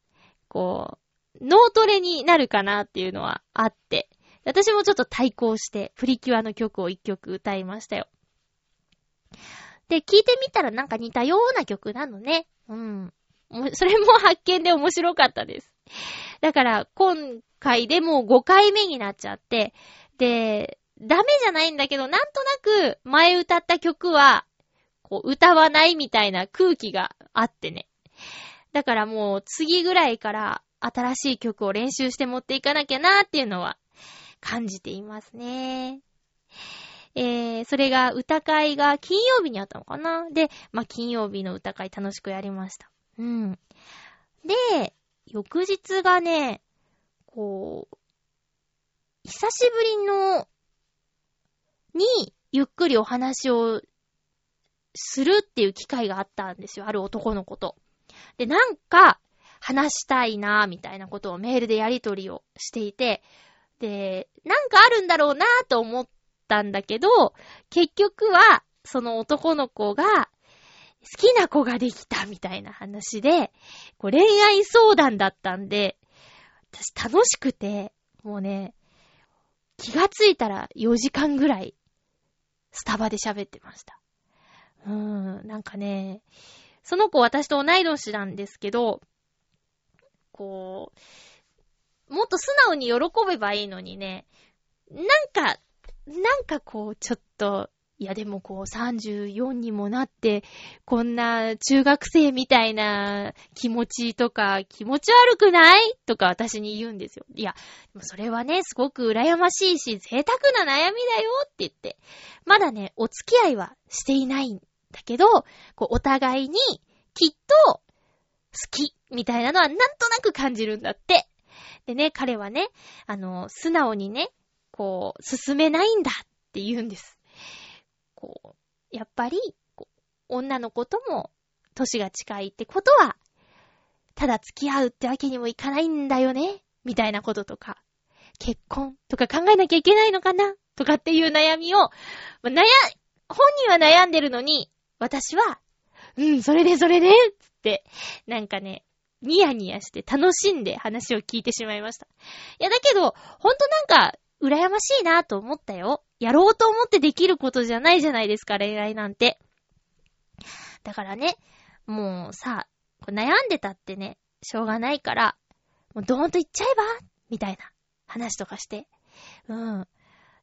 こう、脳トレになるかなっていうのはあって、私もちょっと対抗して、プリキュアの曲を一曲歌いましたよ。で、聞いてみたらなんか似たような曲なのね。うん。それも発見で面白かったです。だから、今回でもう5回目になっちゃって、で、ダメじゃないんだけど、なんとなく前歌った曲は、こう歌わないみたいな空気があってね。だからもう次ぐらいから新しい曲を練習して持っていかなきゃなーっていうのは感じていますね。えー、それが歌会が金曜日にあったのかな？で、まあ、金曜日の歌会楽しくやりました。うん。で、翌日がね、こう、久しぶりのに、ゆっくりお話をするっていう機会があったんですよ。ある男の子と。で、なんか、話したいな、みたいなことをメールでやりとりをしていて、で、なんかあるんだろうなと思ったんだけど、結局は、その男の子が、好きな子ができたみたいな話で、こう恋愛相談だったんで、私楽しくて、もうね、気がついたら4時間ぐらいスタバで喋ってました。うーん、なんかね、その子私と同い年なんですけど、こう、もっと素直に喜べばいいのにね、なんか、なんかこう、ちょっと、いやでもこう34にもなって、こんな中学生みたいな気持ちとか気持ち悪くない？とか私に言うんですよ。いや、それはね、すごく羨ましいし、贅沢な悩みだよって言って。まだね、お付き合いはしていないんだけど、こうお互いにきっと好きみたいなのはなんとなく感じるんだって。でね、彼はね、あの、素直にね、こう、進めないんだって言うんです。こう、やっぱり、女の子とも歳が近いってことは、ただ付き合うってわけにもいかないんだよねみたいなこととか、結婚とか考えなきゃいけないのかなとかっていう悩みを、まあ、悩、本人は悩んでるのに、私は、うん、それでそれで、つって、なんかね、ニヤニヤして楽しんで話を聞いてしまいました。いや、だけど、ほんとなんか、羨ましいなと思ったよ。やろうと思ってできることじゃないじゃないですか、恋愛なんて。だからね、もうさ、悩んでたってね、しょうがないから、もうドーンと言っちゃえば？みたいな話とかして。うん。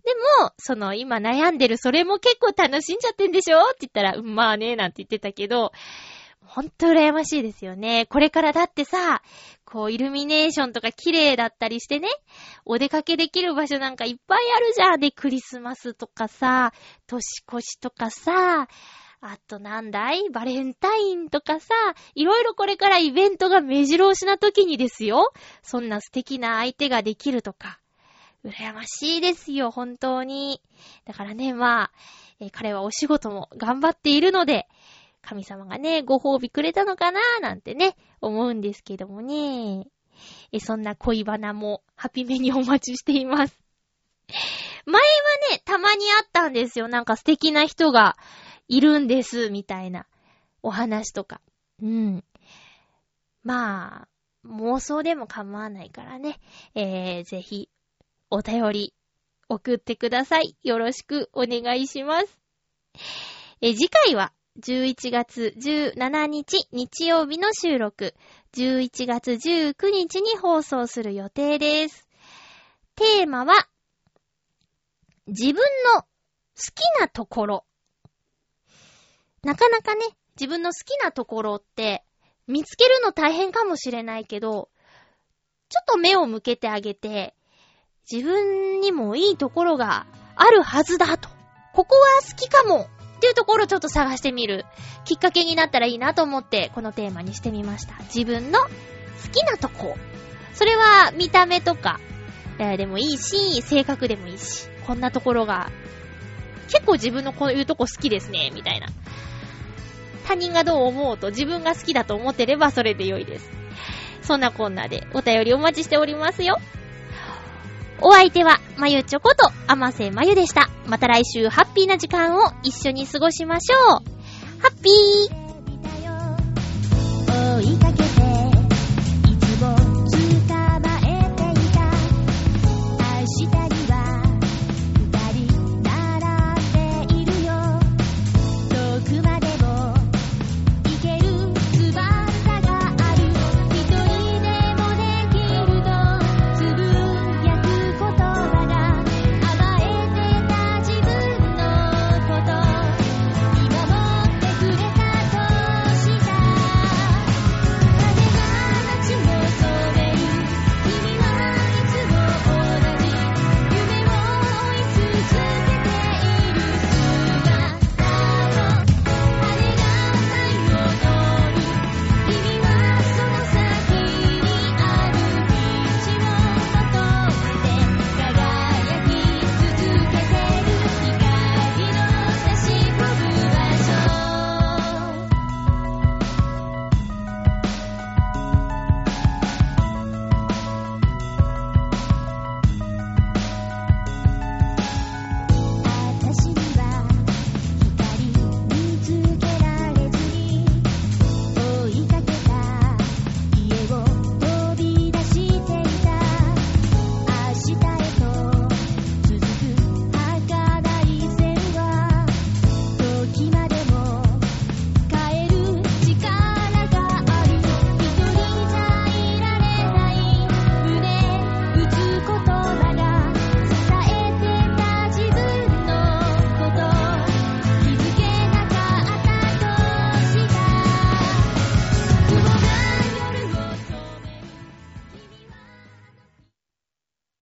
でも、その今悩んでるそれも結構楽しんじゃってんでしょ？って言ったら、うん、まあね、なんて言ってたけど、ほんと羨ましいですよね。これからだってさ、こう、イルミネーションとか綺麗だったりしてね、お出かけできる場所なんかいっぱいあるじゃん。で、クリスマスとかさ、年越しとかさ、あとなんだい？バレンタインとかさ、いろいろこれからイベントが目白押しな時にですよ。そんな素敵な相手ができるとか。羨ましいですよ、本当に。だからね、まあ、えー、彼はお仕事も頑張っているので、神様がね、ご褒美くれたのかなーなんてね、思うんですけどもね。え、そんな恋バナも、ハピメにお待ちしています。前はね、たまにあったんですよ。なんか素敵な人がいるんです、みたいなお話とか。うん。まあ、妄想でも構わないからね。えー、ぜひ、お便り、送ってください。よろしくお願いします。え、次回は、11月17日日曜日の収録、11月19日に放送する予定です。テーマは、自分の好きなところ。なかなかね、自分の好きなところって見つけるの大変かもしれないけど、ちょっと目を向けてあげて、自分にもいいところがあるはずだと。ここは好きかもっていうところをちょっと探してみるきっかけになったらいいなと思ってこのテーマにしてみました。自分の好きなとこ。それは見た目とか、えー、でもいいし、性格でもいいし、こんなところが結構自分のこういうとこ好きですね、みたいな。他人がどう思うと自分が好きだと思ってればそれで良いです。そんなこんなでお便りお待ちしておりますよ。お相手は、まゆちょこと、あませまゆでした。また来週ハッピーな時間を一緒に過ごしましょう。ハッピー